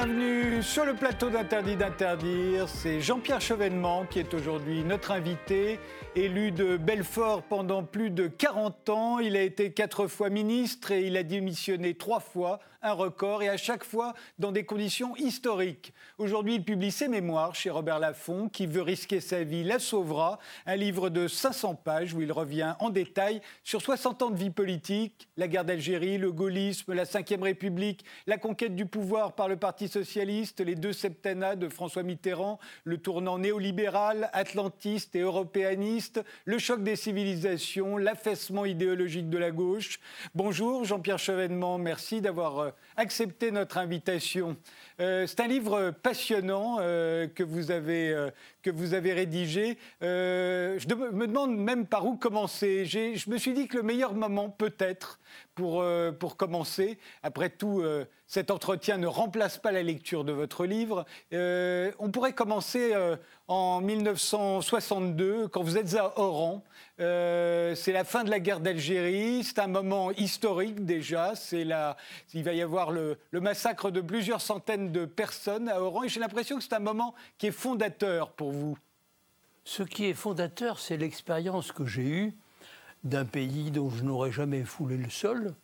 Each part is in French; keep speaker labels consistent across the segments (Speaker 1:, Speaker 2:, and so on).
Speaker 1: Bienvenue sur le plateau d'Interdit d'interdire. C'est Jean-Pierre Chevènement qui est aujourd'hui notre invité. Élu de Belfort pendant plus de 40 ans, il a été quatre fois ministre et il a démissionné trois fois un record et à chaque fois dans des conditions historiques. Aujourd'hui, il publie ses mémoires chez Robert Laffont, qui veut risquer sa vie, la sauvera, un livre de 500 pages où il revient en détail sur 60 ans de vie politique, la guerre d'Algérie, le gaullisme, la Ve République, la conquête du pouvoir par le Parti socialiste, les deux septennats de François Mitterrand, le tournant néolibéral, atlantiste et européaniste, le choc des civilisations, l'affaissement idéologique de la gauche. Bonjour Jean-Pierre Chevènement, merci d'avoir euh, accepté notre invitation. Euh, c'est un livre passionnant euh, que, vous avez, que vous avez rédigé. je me demande même par où commencer. Je me suis dit que le meilleur moment, peut-être, pour, pour commencer, après tout, cet entretien ne remplace pas la lecture de votre livre, on pourrait commencer en 1962, quand vous êtes à Oran. Euh, c'est la fin de la guerre d'Algérie. C'est un moment historique déjà. La... Il va y avoir le, massacre de plusieurs centaines de personnes à Oran. Et j'ai l'impression que c'est un moment qui est fondateur pour vous.
Speaker 2: Ce qui est fondateur, c'est l'expérience que j'ai eue d'un pays dont je n'aurais jamais foulé le sol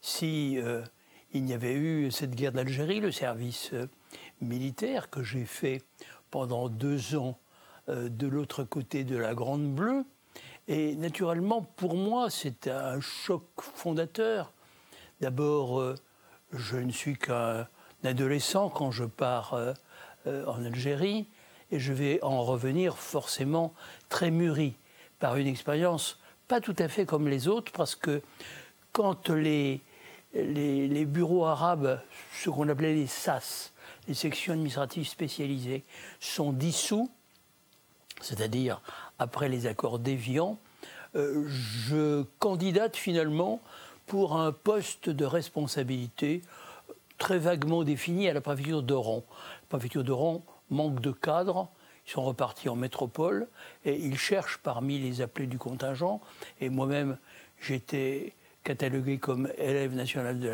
Speaker 2: si euh, il n'y avait eu cette guerre d'Algérie, le service euh, militaire que j'ai fait pendant deux ans de l'autre côté de la Grande Bleue, et naturellement, pour moi, c'est un choc fondateur. D'abord, euh, je ne suis qu'un adolescent quand je pars euh, euh, en Algérie, et je vais en revenir forcément très mûri par une expérience pas tout à fait comme les autres, parce que quand les, les, les bureaux arabes, ce qu'on appelait les SAS, les sections administratives spécialisées, sont dissous, c'est-à-dire après les accords d'Évian, euh, je candidate finalement pour un poste de responsabilité très vaguement défini à la préfecture d'Oran. La préfecture d'Oran manque de cadres, ils sont repartis en métropole et ils cherchent parmi les appelés du contingent. Et moi-même, j'étais catalogué comme élève, national de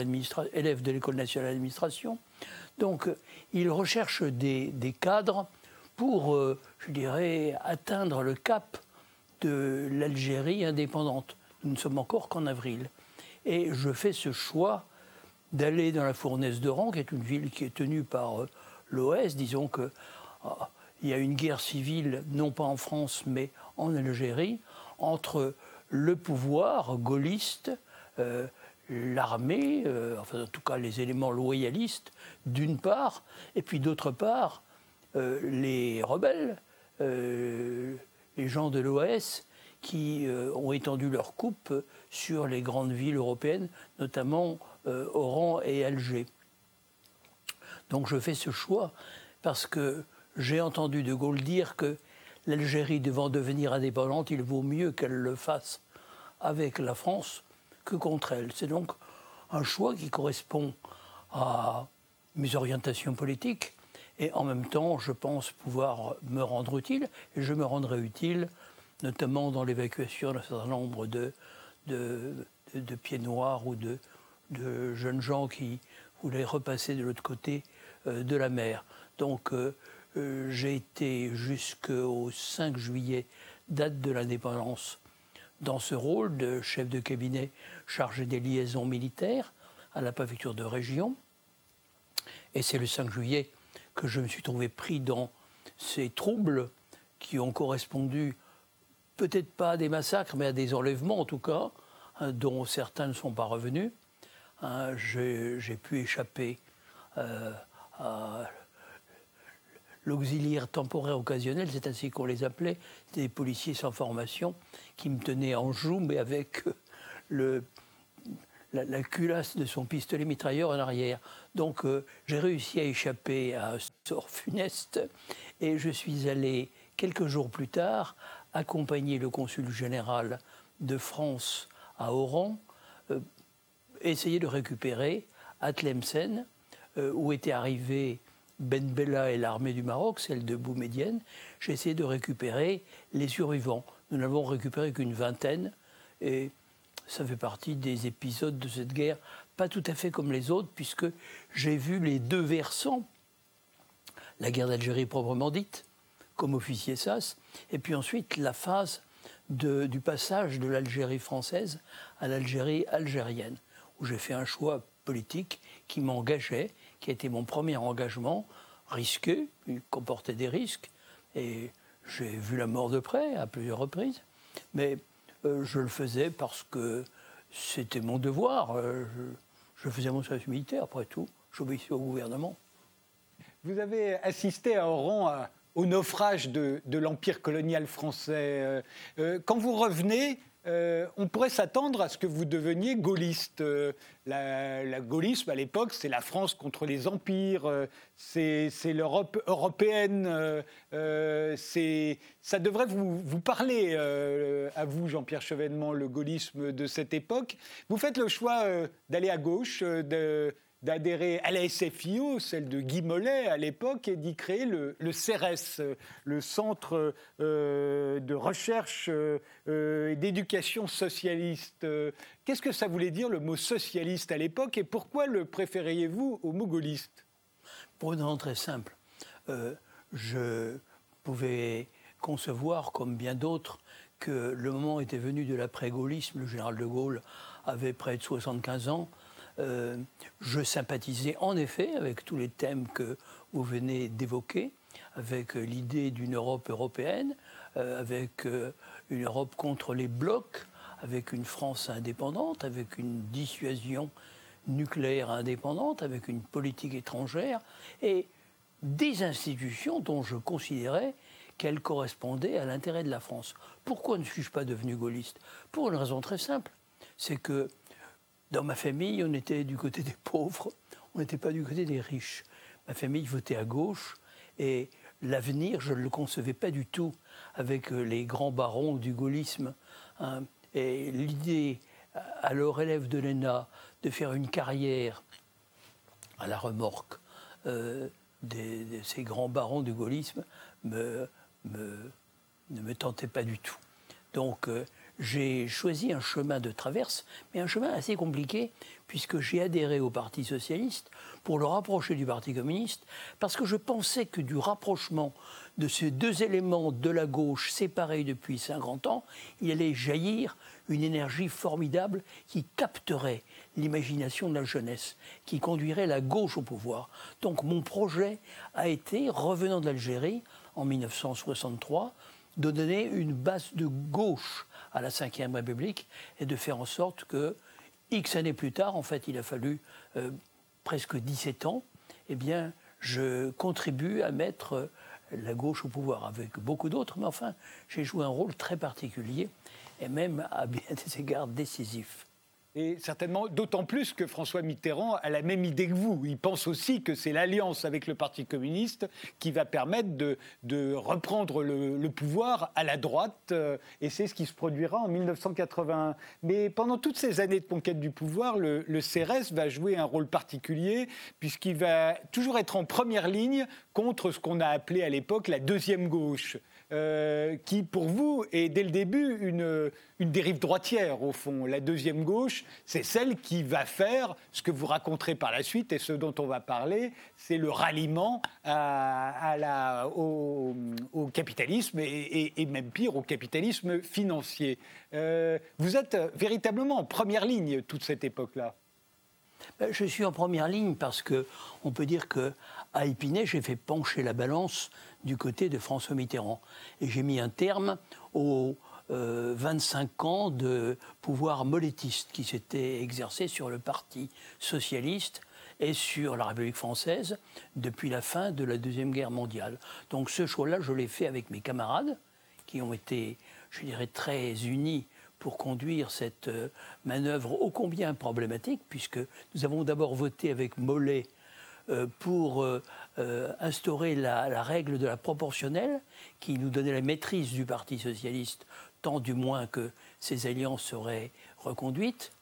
Speaker 2: élève de l'école nationale d'administration. Donc, ils recherchent des, cadres pour, euh, je dirais, atteindre le cap de l'Algérie indépendante. Nous ne sommes encore qu'en avril. Et je fais ce choix d'aller dans la fournaise d'Oran, qui est une ville qui est tenue par euh, l'OS. Disons qu'il ah, y a une guerre civile, non pas en France, mais en Algérie, entre le pouvoir gaulliste, euh, l'armée, enfin en tout cas les éléments loyalistes, d'une part, et puis d'autre part, les rebelles, les gens de l'OAS qui euh, ont étendu leur coupe sur les grandes villes européennes, notamment euh, Oran et Alger. Donc je fais ce choix parce que j'ai entendu De Gaulle dire que l'Algérie devant devenir indépendante, il vaut mieux qu'elle le fasse avec la France que contre elle. C'est donc un choix qui correspond à mes orientations politiques, et en même temps, je pense pouvoir me rendre utile, et je me rendrai utile notamment dans l'évacuation d'un certain nombre de, de, pieds noirs ou de, de, jeunes gens qui voulaient repasser de l'autre côté euh, de la mer. Donc euh, euh, j'ai été jusqu'au 5 juillet, date de l'indépendance, dans ce rôle de chef de cabinet chargé des liaisons militaires à la préfecture de région. Et c'est le 5 juillet que je me suis trouvé pris dans ces troubles qui ont correspondu peut-être pas à des massacres, mais à des enlèvements en tout cas, hein, dont certains ne sont pas revenus. Hein, j'ai pu échapper euh, à l'auxiliaire temporaire occasionnel, c'est ainsi qu'on les appelait, des policiers sans formation qui me tenaient en joue, mais avec le, la, culasse de son pistolet mitrailleur en arrière. Donc euh, j'ai réussi à échapper à un sort funeste et je suis allé quelques jours plus tard accompagner le consul général de France à Oran, euh, essayer de récupérer à Tlemcen, euh, où était arrivé Ben Bella et l'armée du Maroc, celle de Boumedienne. J'ai essayé de récupérer les survivants. Nous n'avons récupéré qu'une vingtaine et ça fait partie des épisodes de cette guerre pas tout à fait comme les autres, puisque j'ai vu les deux versants. La guerre d'Algérie proprement dite, comme officier SAS, et puis ensuite la phase du passage de l'Algérie française à l'Algérie algérienne, où j'ai fait un choix politique qui m'engageait, qui a été mon premier engagement, risqué, il comportait des risques, et j'ai vu la mort de près à plusieurs reprises, mais je le faisais parce que c'était mon devoir. Euh, je, faisais mon service militaire, après tout. J'obéissais au gouvernement.
Speaker 1: Vous avez assisté à Oran au naufrage de, l'empire colonial français. Euh, quand vous revenez, euh, on pourrait s'attendre à ce que vous deveniez gaulliste. Euh, la, gaullisme, à l'époque, c'est la France contre les empires, euh, c'est l'Europe européenne. ça devrait vous, parler, à vous, Jean-Pierre Chevènement, le gaullisme de cette époque. Vous faites le choix d'aller à gauche, d'adhérer à la SFIO, celle de Guy Mollet à l'époque, et d'y créer le, CERES, le Centre euh, de recherche euh, et d'éducation socialiste. Qu'est-ce que ça voulait dire le mot socialiste à l'époque et pourquoi le préfériez-vous au mot gaulliste?
Speaker 2: Pour une raison très simple. Euh, je pouvais concevoir, comme bien d'autres, que le moment était venu de l'après-gaullisme. Le général de Gaulle avait près de 75 ans euh, je sympathisais en effet avec tous les thèmes que vous venez d'évoquer, avec euh, l'idée d'une Europe européenne, euh, avec une Europe contre les blocs, avec une France indépendante, avec une dissuasion nucléaire indépendante, avec une politique étrangère, et des institutions dont je considérais qu'elles correspondaient à l'intérêt de la France. Pourquoi ne suis-je pas devenu gaulliste? Pour une raison très simple, c'est que dans ma famille, on était du côté des pauvres, on n'était pas du côté des riches. Ma famille votait à gauche et l'avenir, je ne le concevais pas du tout avec euh, les grands barons du gaullisme. Hein. Et l'idée, alors élève de l'ENA, de faire une carrière à la remorque euh, de ces grands barons du gaullisme me, ne me tentait pas du tout. Donc, euh, j'ai choisi un chemin de traverse, mais un chemin assez compliqué, puisque j'ai adhéré au Parti socialiste pour le rapprocher du Parti communiste, parce que je pensais que du rapprochement de ces deux éléments de la gauche séparés depuis 50 ans, il allait jaillir une énergie formidable qui capterait l'imagination de la jeunesse, qui conduirait la gauche au pouvoir. Donc mon projet a été, revenant d'Algérie en 1963, de donner une base de gauche à la Ve République et de faire en sorte que, X années plus tard, en fait, il a fallu euh, presque 17 ans, eh bien, je contribue à mettre euh, la gauche au pouvoir avec beaucoup d'autres, mais enfin, j'ai joué un rôle très particulier et même à bien des égards décisif.
Speaker 1: Et certainement, d'autant plus que François Mitterrand a la même idée que vous. Il pense aussi que c'est l'alliance avec le Parti communiste qui va permettre de, reprendre le, pouvoir à la droite. Euh, et c'est ce qui se produira en 1981. Mais pendant toutes ces années de conquête du pouvoir, le, le CRS va jouer un rôle particulier puisqu'il va toujours être en première ligne contre ce qu'on a appelé à l'époque la deuxième gauche. Euh, qui, pour vous, est dès le début une, une dérive droitière, au fond. La deuxième gauche, c'est celle qui va faire ce que vous raconterez par la suite et ce dont on va parler, c'est le ralliement à, la, au, capitalisme et, même pire, au capitalisme financier. Euh, vous êtes véritablement en première ligne toute cette époque-là.
Speaker 2: Ben, je suis en première ligne parce que on peut dire que à Épinay, j'ai fait pencher la balance du côté de François Mitterrand. Et j'ai mis un terme aux 25 euh, ans de pouvoir molétiste qui s'était exercé sur le Parti socialiste et sur la République française depuis la fin de la Deuxième Guerre mondiale. Donc ce choix-là, je l'ai fait avec mes camarades qui ont été, je dirais, très unis pour conduire cette euh, manœuvre ô combien problématique, puisque nous avons d'abord voté avec Mollet euh, pour euh, instaurer la, règle de la proportionnelle qui nous donnait la maîtrise du Parti socialiste, tant du moins que ces alliances seraient reconduites.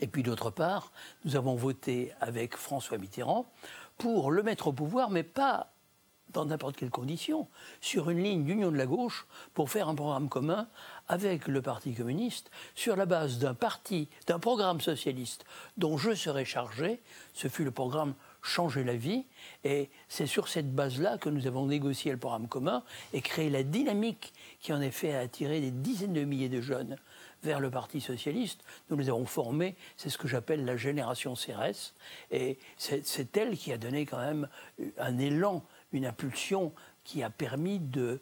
Speaker 2: Et puis d'autre part, nous avons voté avec François Mitterrand pour le mettre au pouvoir, mais pas dans n'importe quelles conditions, sur une ligne d'union de la gauche pour faire un programme commun avec le Parti communiste sur la base d'un parti, d'un programme socialiste dont je serai chargé. Ce fut le programme Changer la vie. Et c'est sur cette base-là que nous avons négocié le programme commun et créé la dynamique qui en effet a attiré des dizaines de milliers de jeunes vers le Parti socialiste. Nous les avons formés, c'est ce que j'appelle la génération CRS. Et c'est elle qui a donné quand même un élan, une impulsion qui a permis de,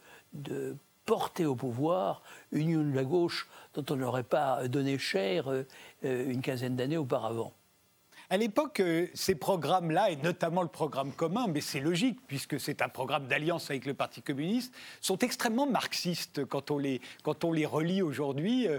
Speaker 2: porter au pouvoir une union de la gauche dont on n'aurait pas donné cher euh, une quinzaine d'années auparavant.
Speaker 1: À l'époque, euh, ces programmes-là, et notamment le programme commun, mais c'est logique puisque c'est un programme d'alliance avec le Parti communiste, sont extrêmement marxistes quand on les, quand on les relit aujourd'hui. Euh,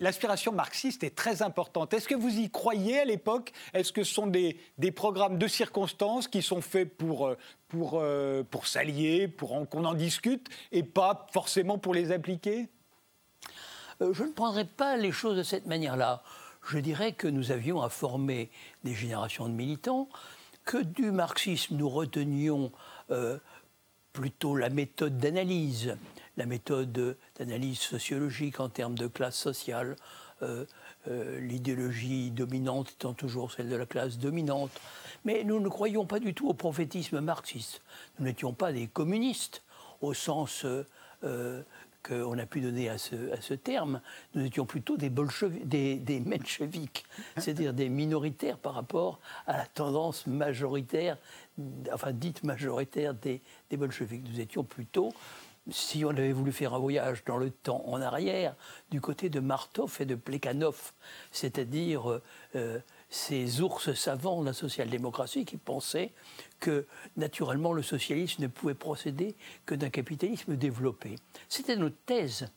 Speaker 1: l'aspiration marxiste est très importante. Est-ce que vous y croyez à l'époque? Est-ce que ce sont des, des, programmes de circonstances qui sont faits pour, euh, pour, pour s'allier, pour qu'on en discute, et pas forcément pour les appliquer?
Speaker 2: Je ne prendrai pas les choses de cette manière-là je dirais que nous avions à former des générations de militants, que du marxisme nous retenions euh, plutôt la méthode d'analyse, la méthode d'analyse sociologique en termes de classe sociale, euh, euh, l'idéologie dominante étant toujours celle de la classe dominante. Mais nous ne croyons pas du tout au prophétisme marxiste. Nous n'étions pas des communistes au sens qu'on a pu donner à ce, terme, nous étions plutôt des, des, des mencheviks, c'est-à-dire des minoritaires par rapport à la tendance majoritaire, enfin dite majoritaire des, des bolcheviks. Nous étions plutôt si on avait voulu faire un voyage dans le temps en arrière, du côté de Martov et de Plekhanov, c'est-à-dire euh, ces ours savants de la social-démocratie qui pensaient que naturellement le socialisme ne pouvait procéder que d'un capitalisme développé. C'était notre thèse.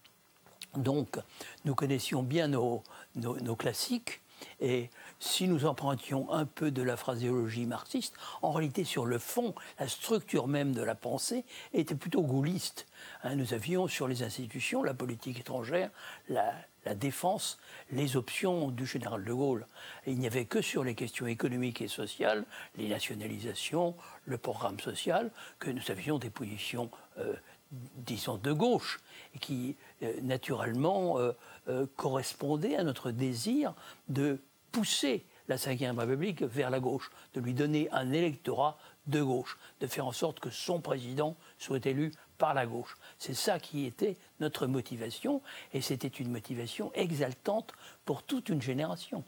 Speaker 2: Donc nous connaissions bien nos, nos, classiques et si nous empruntions un peu de la phraséologie marxiste, en réalité, sur le fond, la structure même de la pensée était plutôt gaulliste. Hein, nous avions sur les institutions, la politique étrangère, la, la défense, les options du général de Gaulle. il n'y avait que sur les questions économiques et sociales, les nationalisations, le programme social, que nous avions des positions, euh, disons, de gauche, et qui, euh, naturellement, euh, correspondaient à notre désir de pousser la Ve République vers la gauche, de lui donner un électorat de gauche, de faire en sorte que son président soit élu par la gauche. C'est ça qui était notre motivation, et c'était une motivation exaltante pour toute une génération.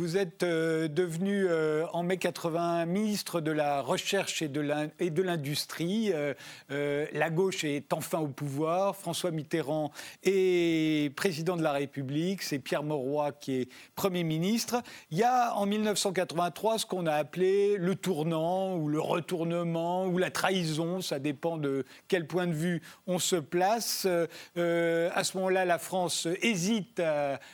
Speaker 1: Vous êtes euh, devenu euh, en mai 80 ministre de la Recherche et de l'Industrie. Euh, la gauche est enfin au pouvoir. François Mitterrand est président de la République. C'est Pierre Mauroy qui est Premier ministre. Il y a en 1983 ce qu'on a appelé le tournant ou le retournement ou la trahison. Ça dépend de quel point de vue on se place. à ce moment-là, la France hésite,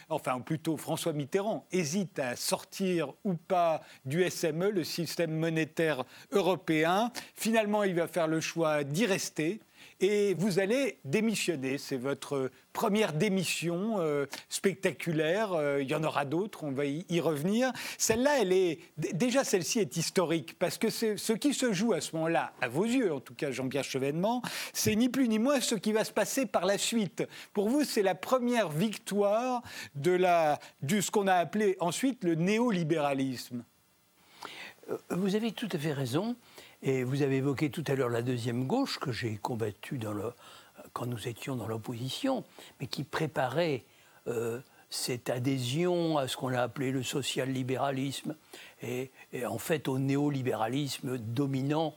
Speaker 1: enfin plutôt François Mitterrand hésite à sortir ou pas du SME, le système monétaire européen. Finalement, il va faire le choix d'y rester. Et vous allez démissionner. C'est votre première démission euh, spectaculaire. Euh, il y en aura d'autres, on va y, revenir. Celle-là, elle est déjà celle-ci est historique parce que ce qui se joue à ce moment-là, à vos yeux, en tout cas Jean-Pierre Chevènement, c'est ni plus ni moins ce qui va se passer par la suite. Pour vous, c'est la première victoire de la, du ce qu'on a appelé ensuite le néolibéralisme.
Speaker 2: Euh, vous avez tout à fait raison. Et vous avez évoqué tout à l'heure la deuxième gauche que j'ai combattue quand nous étions dans l'opposition, mais qui préparait euh, cette adhésion à ce qu'on a appelé le social-libéralisme et, en fait au néolibéralisme dominant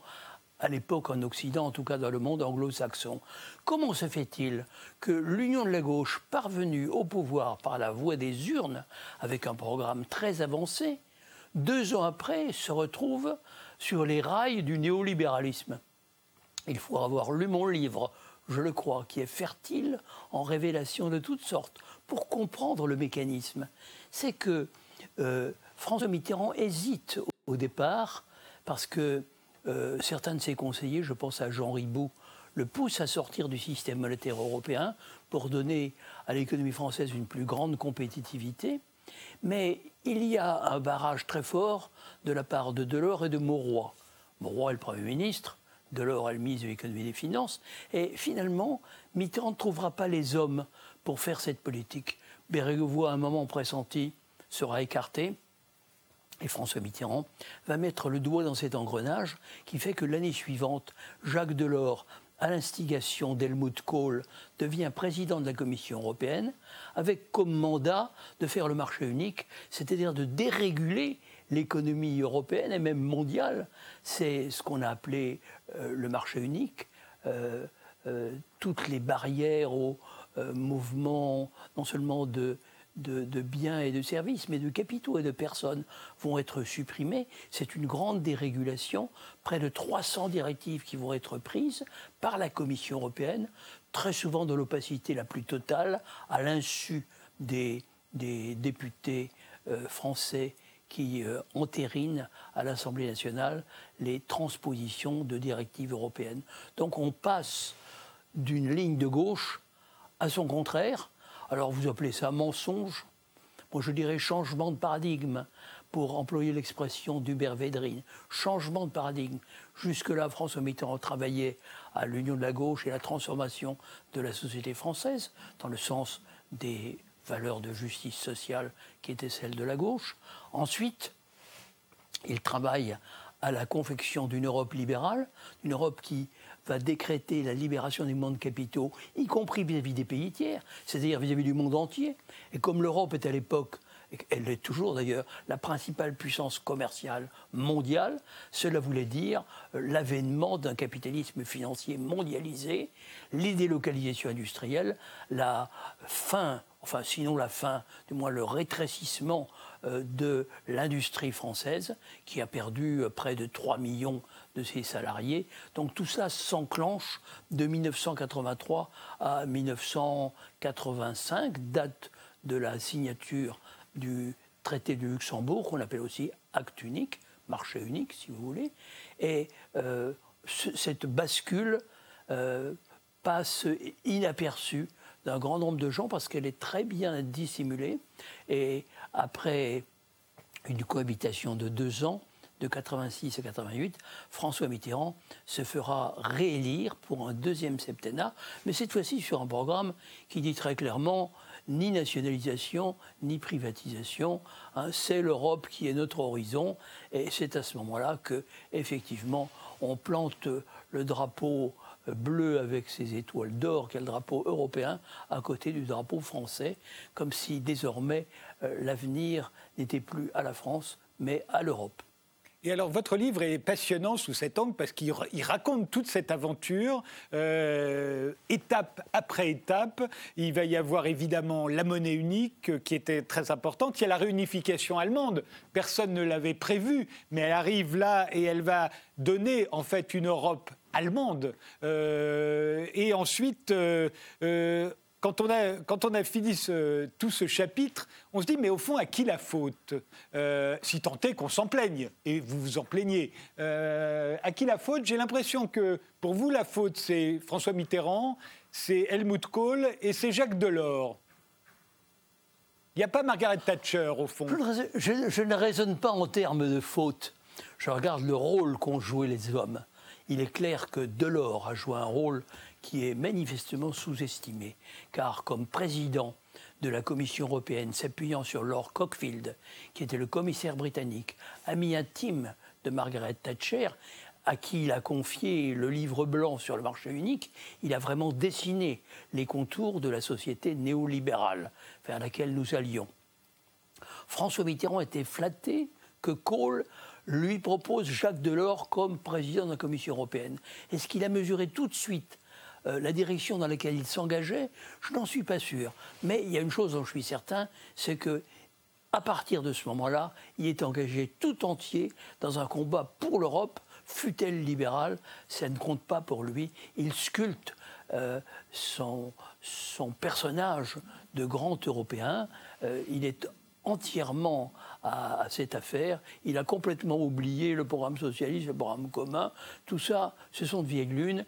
Speaker 2: à l'époque en Occident, en tout cas dans le monde anglo-saxon. Comment se fait-il que l'Union de la gauche, parvenue au pouvoir par la voie des urnes, avec un programme très avancé, deux ans après se retrouve sur les rails du néolibéralisme. Il faut avoir lu mon livre, je le crois, qui est fertile en révélations de toutes sortes, pour comprendre le mécanisme. C'est que euh, François Mitterrand hésite au, départ, parce que euh, certains de ses conseillers, je pense à Jean Ribot, le poussent à sortir du système monétaire européen pour donner à l'économie française une plus grande compétitivité. Mais il y a un barrage très fort de la part de Delors et de Mauroy. Mauroy est le Premier ministre, Delors est le ministre de l'économie et des finances. Et finalement, Mitterrand ne trouvera pas les hommes pour faire cette politique. Bérégovoy, à un moment pressenti, sera écarté. Et François Mitterrand va mettre le doigt dans cet engrenage qui fait que l'année suivante, Jacques Delors, à l'instigation d'Helmut Kohl, devient président de la Commission européenne, avec comme mandat de faire le marché unique, c'est-à-dire de déréguler l'économie européenne et même mondiale. C'est ce qu'on a appelé euh, le marché unique. Euh, euh, toutes les barrières au mouvement, non seulement de, biens et de services, mais de capitaux et de personnes vont être supprimés. C'est une grande dérégulation. Près de 300 directives qui vont être prises par la Commission européenne, très souvent dans l'opacité la plus totale, à l'insu des, députés euh, français qui euh, entérinent à l'Assemblée nationale les transpositions de directives européennes. Donc on passe d'une ligne de gauche à son contraire, alors vous appelez ça mensonge Moi je dirais changement de paradigme, pour employer l'expression d'Hubert Védrine. Changement de paradigme. Jusque-là, François Mitterrand travaillait à l'union de la gauche et la transformation de la société française, dans le sens des valeurs de justice sociale qui étaient celles de la gauche. Ensuite, il travaille à la confection d'une Europe libérale, une Europe qui va décréter la libération des mondes capitaux, y compris vis-à-vis des pays tiers, c'est-à-dire vis-à-vis du monde entier. Et comme l'Europe est à l'époque elle est toujours d'ailleurs la principale puissance commerciale mondiale, cela voulait dire euh, l'avènement d'un capitalisme financier mondialisé, les délocalisations industrielles, la fin, enfin sinon la fin, du moins le rétrécissement euh, de l'industrie française, qui a perdu euh, près de 3 millions de ses salariés. Donc tout ça s'enclenche de 1983 à 1985, date de la signature du traité de Luxembourg, qu'on appelle aussi acte unique, marché unique si vous voulez. Et euh, cette bascule passe inaperçue d'un grand nombre de gens parce qu'elle est très bien dissimulée. Et après une cohabitation de deux ans, de 86 à 88, François Mitterrand se fera réélire pour un deuxième septennat, mais cette fois-ci sur un programme qui dit très clairement ni nationalisation, ni privatisation. Hein. c'est l'Europe qui est notre horizon, et c'est à ce moment-là que, effectivement, on plante le drapeau bleu avec ses étoiles d'or, qui est le drapeau européen, à côté du drapeau français, comme si désormais euh, l'avenir n'était plus à la France, mais à l'Europe.
Speaker 1: Et alors, votre livre est passionnant sous cet angle parce qu'il raconte toute cette aventure, euh, étape après étape. Il va y avoir évidemment la monnaie unique euh, qui était très importante. Il y a la réunification allemande. Personne ne l'avait prévu, mais elle arrive là et elle va donner en fait une Europe allemande. Euh, et ensuite, quand on a, quand on a fini tout ce chapitre, on se dit, mais au fond, à qui la faute? Euh, Si tant est qu'on s'en plaigne, et vous vous en plaignez. Euh, à qui la faute? J'ai l'impression que pour vous, la faute, c'est François Mitterrand, c'est Helmut Kohl et c'est Jacques Delors. Il n'y a pas Margaret Thatcher, au fond.
Speaker 2: Je, je ne raisonne pas en termes de faute. Je regarde le rôle qu'ont joué les hommes. Il est clair que Delors a joué un rôle qui est manifestement sous-estimé, car comme président de la Commission européenne, s'appuyant sur Lord Cockfield, qui était le commissaire britannique, ami intime de Margaret Thatcher, à qui il a confié le livre blanc sur le marché unique, il a vraiment dessiné les contours de la société néolibérale vers laquelle nous allions. François Mitterrand était flatté que Kohl lui propose Jacques Delors comme président de la Commission européenne. Est-ce qu'il a mesuré tout de suite euh, la direction dans laquelle il s'engageait, je n'en suis pas sûr. Mais il y a une chose dont je suis certain, c'est que à partir de ce moment-là, il est engagé tout entier dans un combat pour l'Europe, fut-elle libérale, ça ne compte pas pour lui. Il sculpte euh, son, personnage de grand Européen. Euh, il est entièrement à, cette affaire. Il a complètement oublié le programme socialiste, le programme commun. Tout ça, ce sont de vieilles lunes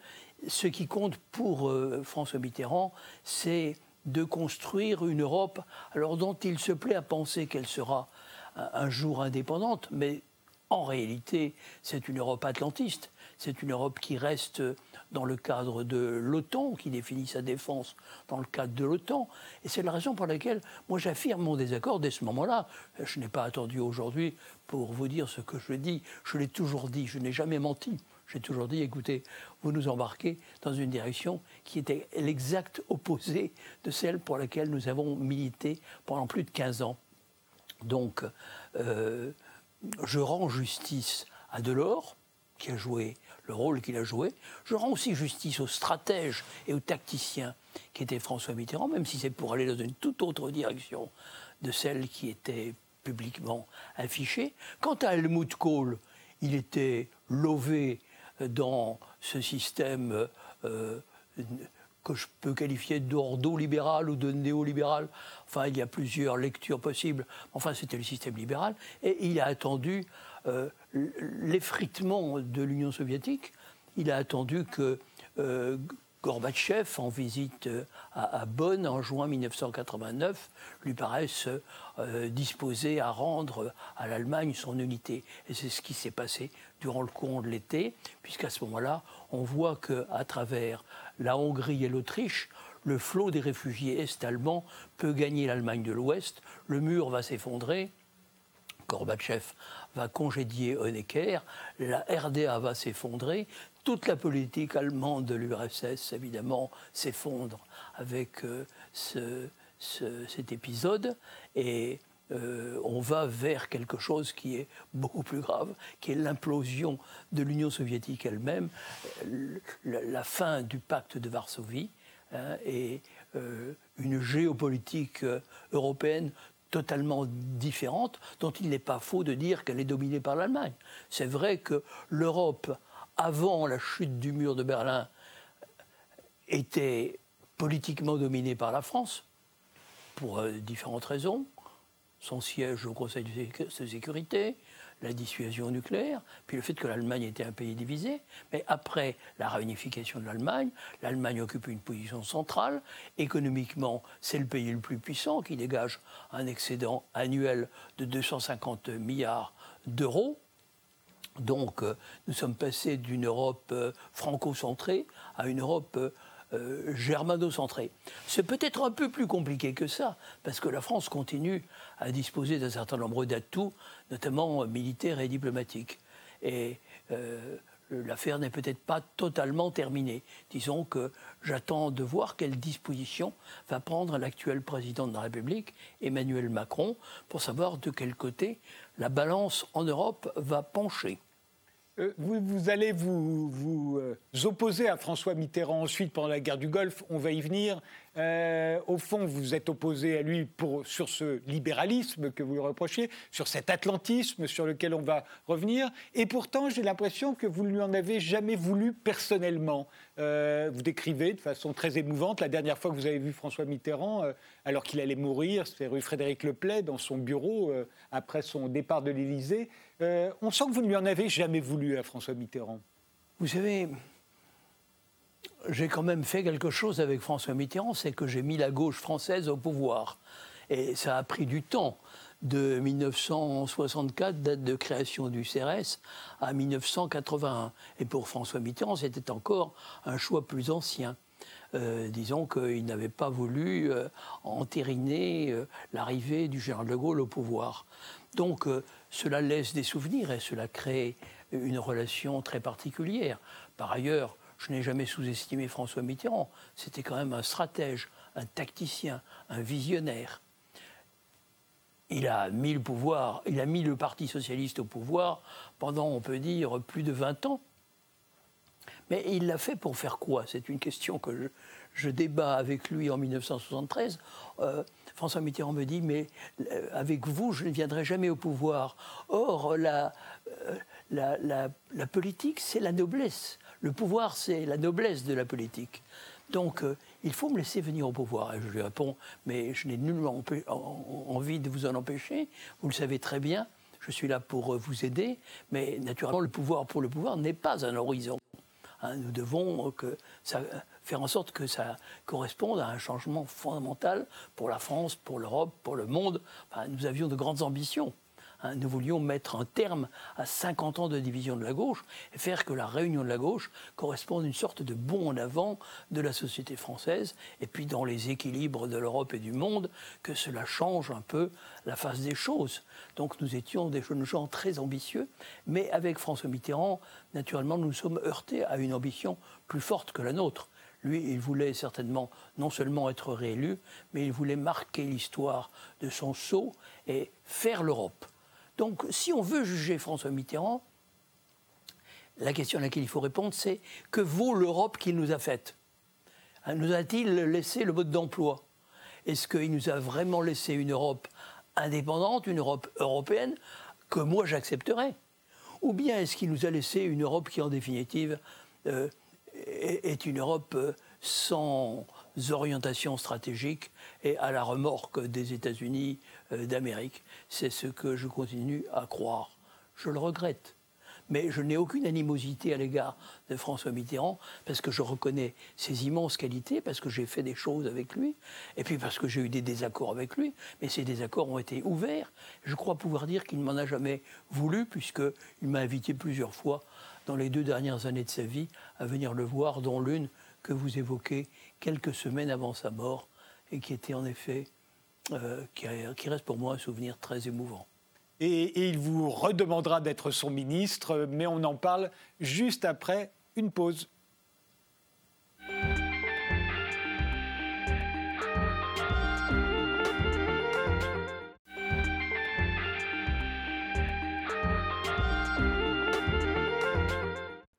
Speaker 2: ce qui compte pour euh, François Mitterrand, c'est de construire une Europe alors dont il se plaît à penser qu'elle sera un jour indépendante, mais en réalité, c'est une Europe atlantiste. C'est une Europe qui reste dans le cadre de l'OTAN, qui définit sa défense dans le cadre de l'OTAN. Et c'est la raison pour laquelle moi j'affirme mon désaccord dès ce moment-là. Je n'ai pas attendu aujourd'hui pour vous dire ce que je dis. Je l'ai toujours dit, je n'ai jamais menti. J'ai toujours dit, écoutez, vous nous embarquez dans une direction qui était l'exact opposé de celle pour laquelle nous avons milité pendant plus de 15 ans. Donc, euh, je rends justice à Delors, qui a joué le rôle qu'il a joué. Je rends aussi justice aux stratèges et aux tacticiens qui étaient François Mitterrand, même si c'est pour aller dans une toute autre direction de celle qui était publiquement affichée. Quant à Helmut Kohl, il était lové dans ce système euh, que je peux qualifier d'ordo-libéral ou de néolibéral. Enfin, il y a plusieurs lectures possibles. Enfin, c'était le système libéral. Et il a attendu euh, l'effritement de l'Union soviétique. Il a attendu que euh, Gorbatchev, en visite euh, à, Bonn en juin 1989, lui paraisse disposé à rendre à l'Allemagne son unité. Et c'est ce qui s'est passé durant le courant de l'été, puisqu'à ce moment-là, on voit qu'à travers la Hongrie et l'Autriche, le flot des réfugiés est-allemands peut gagner l'Allemagne de l'Ouest, le mur va s'effondrer, Gorbatchev va congédier Honecker, la RDA va s'effondrer, toute la politique allemande de l'URSS, évidemment, s'effondre avec euh, cet épisode, et euh, on va vers quelque chose qui est beaucoup plus grave, qui est l'implosion de l'Union soviétique elle-même, la, fin du pacte de Varsovie hein, et euh, une géopolitique euh, européenne totalement différente, dont il n'est pas faux de dire qu'elle est dominée par l'Allemagne. C'est vrai que l'Europe, avant la chute du mur de Berlin, était politiquement dominée par la France, pour différentes raisons son siège au Conseil de sécurité, la dissuasion nucléaire, puis le fait que l'Allemagne était un pays divisé. Mais après la réunification de l'Allemagne, l'Allemagne occupe une position centrale. Économiquement, c'est le pays le plus puissant qui dégage un excédent annuel de 250 milliards d'euros. Donc, euh, nous sommes passés d'une Europe euh, franco-centrée à une Europe euh, euh, germano-centré. C'est peut-être un peu plus compliqué que ça, parce que la France continue à disposer d'un certain nombre d'atouts, notamment militaires et diplomatiques. Et euh, l'affaire n'est peut-être pas totalement terminée. Disons que j'attends de voir quelle disposition va prendre l'actuel président de la République, Emmanuel Macron, pour savoir de quel côté la balance en Europe va pencher.
Speaker 1: Euh, vous, allez vous, euh, opposer à François Mitterrand ensuite pendant la guerre du Golfe, on va y venir. Euh, au fond, vous êtes opposé à lui sur ce libéralisme que vous lui reprochez, sur cet atlantisme sur lequel on va revenir. Et pourtant, j'ai l'impression que vous ne lui en avez jamais voulu personnellement. vous décrivez de façon très émouvante la dernière fois que vous avez vu François Mitterrand, alors qu'il allait mourir, c'était rue Frédéric Leplay, dans son bureau, après son départ de l'Élysée. Euh, on sent que vous ne lui en avez jamais voulu à François Mitterrand.
Speaker 2: Vous savez, j'ai quand même fait quelque chose avec François Mitterrand, c'est que j'ai mis la gauche française au pouvoir. Et ça a pris du temps, de 1964, date de création du CRS, à 1981. Et pour François Mitterrand, c'était encore un choix plus ancien. Euh, disons qu'il n'avait pas voulu euh, entériner l'arrivée du général de Gaulle au pouvoir. Donc cela laisse des souvenirs et cela crée une relation très particulière. Par ailleurs, je n'ai jamais sous-estimé François Mitterrand. C'était quand même un stratège, un tacticien, un visionnaire. Il a mis le pouvoir, il a mis le Parti socialiste au pouvoir pendant, on peut dire, plus de 20 ans. Mais il l'a fait pour faire quoi? C'est une question que je, débat avec lui en 1973. François Mitterrand me dit, mais euh, avec vous, je ne viendrai jamais au pouvoir. Or, la, euh, la, politique, c'est la noblesse. Le pouvoir, c'est la noblesse de la politique. Donc, euh, il faut me laisser venir au pouvoir. Et je lui réponds, mais je n'ai nullement envie de vous en empêcher. Vous le savez très bien. Je suis là pour vous aider. Mais naturellement, le pouvoir pour le pouvoir n'est pas un horizon. Hein, nous devons ça, faire en sorte que ça corresponde à un changement fondamental pour la France, pour l'Europe, pour le monde. nous avions de grandes ambitions. Hein, nous voulions mettre un terme à 50 ans de division de la gauche et faire que la réunion de la gauche corresponde à une sorte de bond en avant de la société française et puis dans les équilibres de l'Europe et du monde, que cela change un peu la face des choses. Donc nous étions des jeunes gens très ambitieux, mais avec François Mitterrand, naturellement, nous nous sommes heurtés à une ambition plus forte que la nôtre. Lui, il voulait certainement non seulement être réélu, mais il voulait marquer l'histoire de son sceau et faire l'Europe. Donc, si on veut juger François Mitterrand, la question à laquelle il faut répondre, c'est que vaut l'Europe qu'il nous a faite? Hein, Nous a-t-il laissé le mode d'emploi? Est-ce qu'il nous a vraiment laissé une Europe indépendante, une Europe européenne, que moi j'accepterais? Ou bien est-ce qu'il nous a laissé une Europe qui, en définitive, euh, est une Europe euh, sans orientation stratégique et à la remorque des États-Unis d'Amérique. C'est ce que je continue à croire. Je le regrette. Mais je n'ai aucune animosité à l'égard de François Mitterrand parce que je reconnais ses immenses qualités, parce que j'ai fait des choses avec lui, et puis parce que j'ai eu des désaccords avec lui. Mais ces désaccords ont été ouverts. Je crois pouvoir dire qu'il ne m'en a jamais voulu, puisqu'il m'a invité plusieurs fois dans les deux dernières années de sa vie à venir le voir, dont l'une que vous évoquez quelques semaines avant sa mort, et qui était en effet, euh, qui, reste pour moi un souvenir très émouvant.
Speaker 1: Et il vous redemandera d'être son ministre, mais on en parle juste après une pause.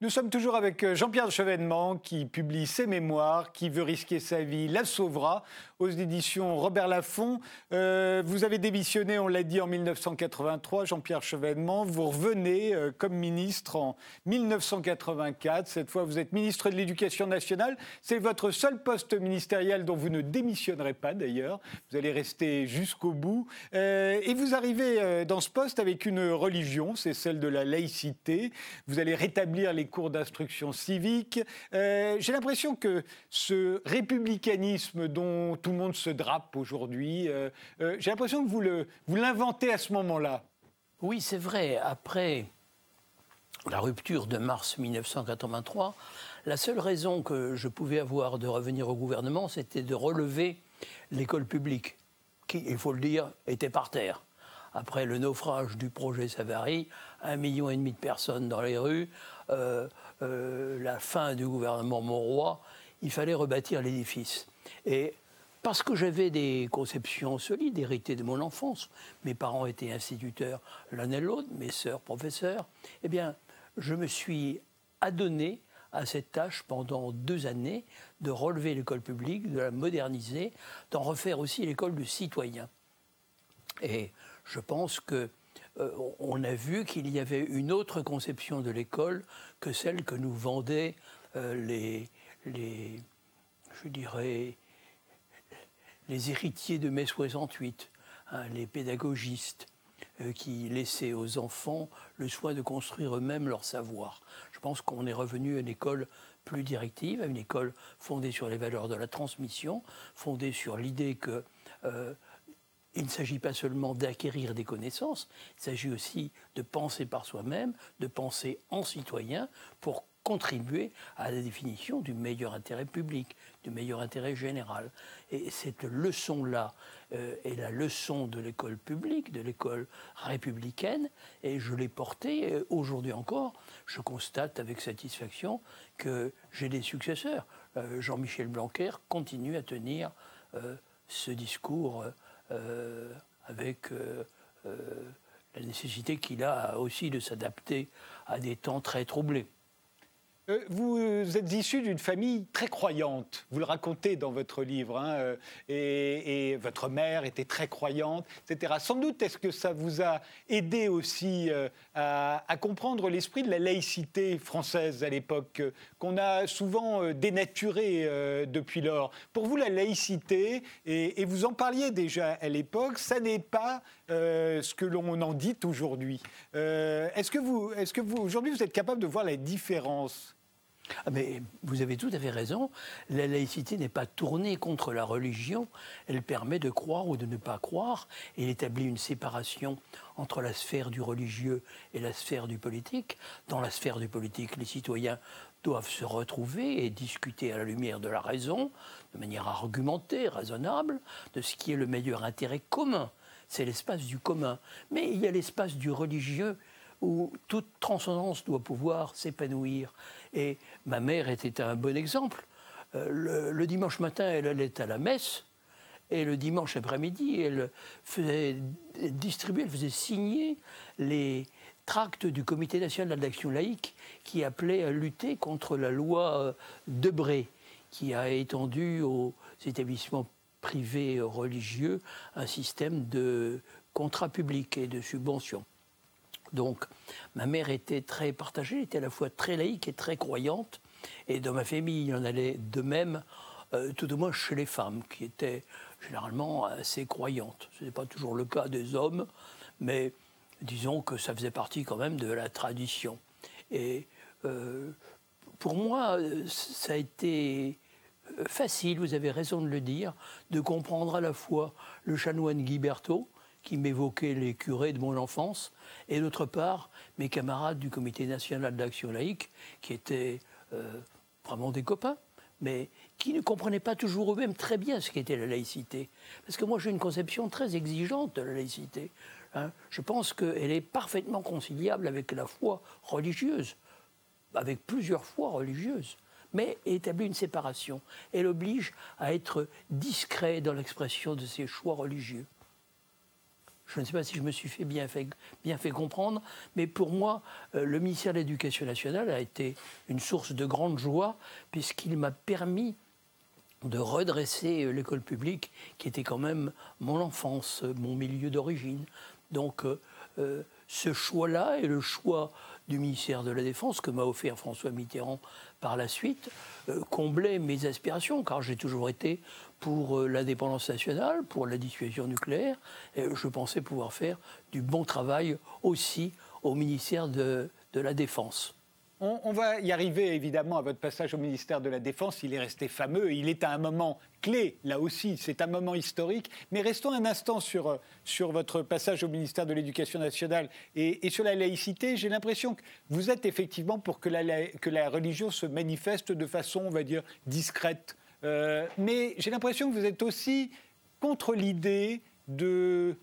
Speaker 1: Nous sommes toujours avec euh, Jean-Pierre Chevènement qui publie ses mémoires, qui veut risquer sa vie, la sauvera aux éditions Robert Laffont. Euh, vous avez démissionné, on l'a dit, en 1983, Jean-Pierre Chevènement. Vous revenez euh, comme ministre en 1984. Cette fois, vous êtes ministre de l'Éducation nationale. C'est votre seul poste ministériel dont vous ne démissionnerez pas d'ailleurs. Vous allez rester jusqu'au bout. et vous arrivez dans ce poste avec une religion, c'est celle de la laïcité. Vous allez rétablir les cours d'instruction civique. Euh, j'ai l'impression que ce républicanisme dont tout le monde se drape aujourd'hui, euh, euh, j'ai l'impression que vous, le, vous l'inventez à ce moment-là.
Speaker 2: Oui, c'est vrai. Après la rupture de mars 1983, la seule raison que je pouvais avoir de revenir au gouvernement, c'était de relever l'école publique, qui, il faut le dire, était par terre après le naufrage du projet Savary, un million et demi de personnes dans les rues, euh, euh, la fin du gouvernement Monroy, il fallait rebâtir l'édifice. Et parce que j'avais des conceptions solides héritées de mon enfance, mes parents étaient instituteurs l'un et l'autre, mes sœurs professeurs, eh bien, je me suis adonné à cette tâche pendant deux années de relever l'école publique, de la moderniser, d'en refaire aussi l'école du citoyen. Et je pense que euh, on a vu qu'il y avait une autre conception de l'école que celle que nous vendaient euh, les, je dirais, les héritiers de mai 68, hein, les pédagogistes euh, qui laissaient aux enfants le soin de construire eux-mêmes leur savoir. Je pense qu'on est revenu à une école plus directive, à une école fondée sur les valeurs de la transmission, fondée sur l'idée que il ne s'agit pas seulement d'acquérir des connaissances, il s'agit aussi de penser par soi-même, de penser en citoyen pour contribuer à la définition du meilleur intérêt public, du meilleur intérêt général. Et cette leçon-là euh, est la leçon de l'école publique, de l'école républicaine, et je l'ai portée euh, aujourd'hui encore. Je constate avec satisfaction que j'ai des successeurs. Euh, Jean-Michel Blanquer continue à tenir ce discours avec euh, euh, la nécessité qu'il a aussi de s'adapter à des temps très troublés.
Speaker 1: Euh, vous êtes issu d'une famille très croyante, vous le racontez dans votre livre, hein, euh, et, votre mère était très croyante, etc. Sans doute, est-ce que ça vous a aidé aussi euh, à, comprendre l'esprit de la laïcité française à l'époque, qu'on a souvent dénaturé depuis lors Pour vous, la laïcité, et, vous en parliez déjà à l'époque, ça n'est pas ce que l'on en dit aujourd'hui. est-ce que vous, est-ce que vous aujourd'hui, vous êtes capable de voir la différence
Speaker 2: Ah, mais vous avez tout à fait raison. La laïcité n'est pas tournée contre la religion. Elle permet de croire ou de ne pas croire. Elle établit une séparation entre la sphère du religieux et la sphère du politique. Dans la sphère du politique, les citoyens doivent se retrouver et discuter à la lumière de la raison, de manière argumentée, raisonnable, de ce qui est le meilleur intérêt commun. C'est l'espace du commun. Mais il y a l'espace du religieux où toute transcendance doit pouvoir s'épanouir. Et ma mère était un bon exemple. Euh, le, dimanche matin, elle allait à la messe, et le dimanche après-midi, elle faisait distribuer, elle faisait signer les tracts du Comité national d'action laïque qui appelait à lutter contre la loi euh, Debré, qui a étendu aux établissements privés religieux un système de contrats publics et de subventions. Donc, ma mère était très partagée, était à la fois très laïque et très croyante. Et dans ma famille, il en allait de même, euh, tout au moins chez les femmes, qui étaient généralement assez croyantes. Ce n'est pas toujours le cas des hommes, mais disons que ça faisait partie quand même de la tradition. Et euh, pour moi, ça a été facile, vous avez raison de le dire, de comprendre à la fois le chanoine Guy qui m'évoquaient les curés de mon enfance, et d'autre part mes camarades du Comité national d'action laïque, qui étaient euh, vraiment des copains, mais qui ne comprenaient pas toujours eux-mêmes très bien ce qu'était la laïcité. Parce que moi j'ai une conception très exigeante de la laïcité. Hein. Je pense qu'elle est parfaitement conciliable avec la foi religieuse, avec plusieurs foi religieuses mais établit une séparation. Elle oblige à être discret dans l'expression de ses choix religieux. Je ne sais pas si je me suis fait bien fait, bien fait comprendre, mais pour moi, euh, le ministère de l'Éducation nationale a été une source de grande joie, puisqu'il m'a permis de redresser euh, l'école publique, qui était quand même mon enfance, euh, mon milieu d'origine. Donc, ce choix-là est le choix du ministère de la Défense que m'a offert François Mitterrand par la suite, comblait mes aspirations, car j'ai toujours été pour euh, l'indépendance nationale, pour la dissuasion nucléaire. Et je pensais pouvoir faire du bon travail aussi au ministère de, la Défense.
Speaker 1: On, va y arriver évidemment à votre passage au ministère de la Défense. Il est resté fameux. Il est à un moment clé, là aussi. C'est un moment historique. Mais restons un instant sur, sur votre passage au ministère de l'Éducation nationale et, sur la laïcité. J'ai l'impression que vous êtes effectivement pour que la, que la religion se manifeste de façon, on va dire, discrète, euh, mais j'ai l'impression que vous êtes aussi contre l'idée de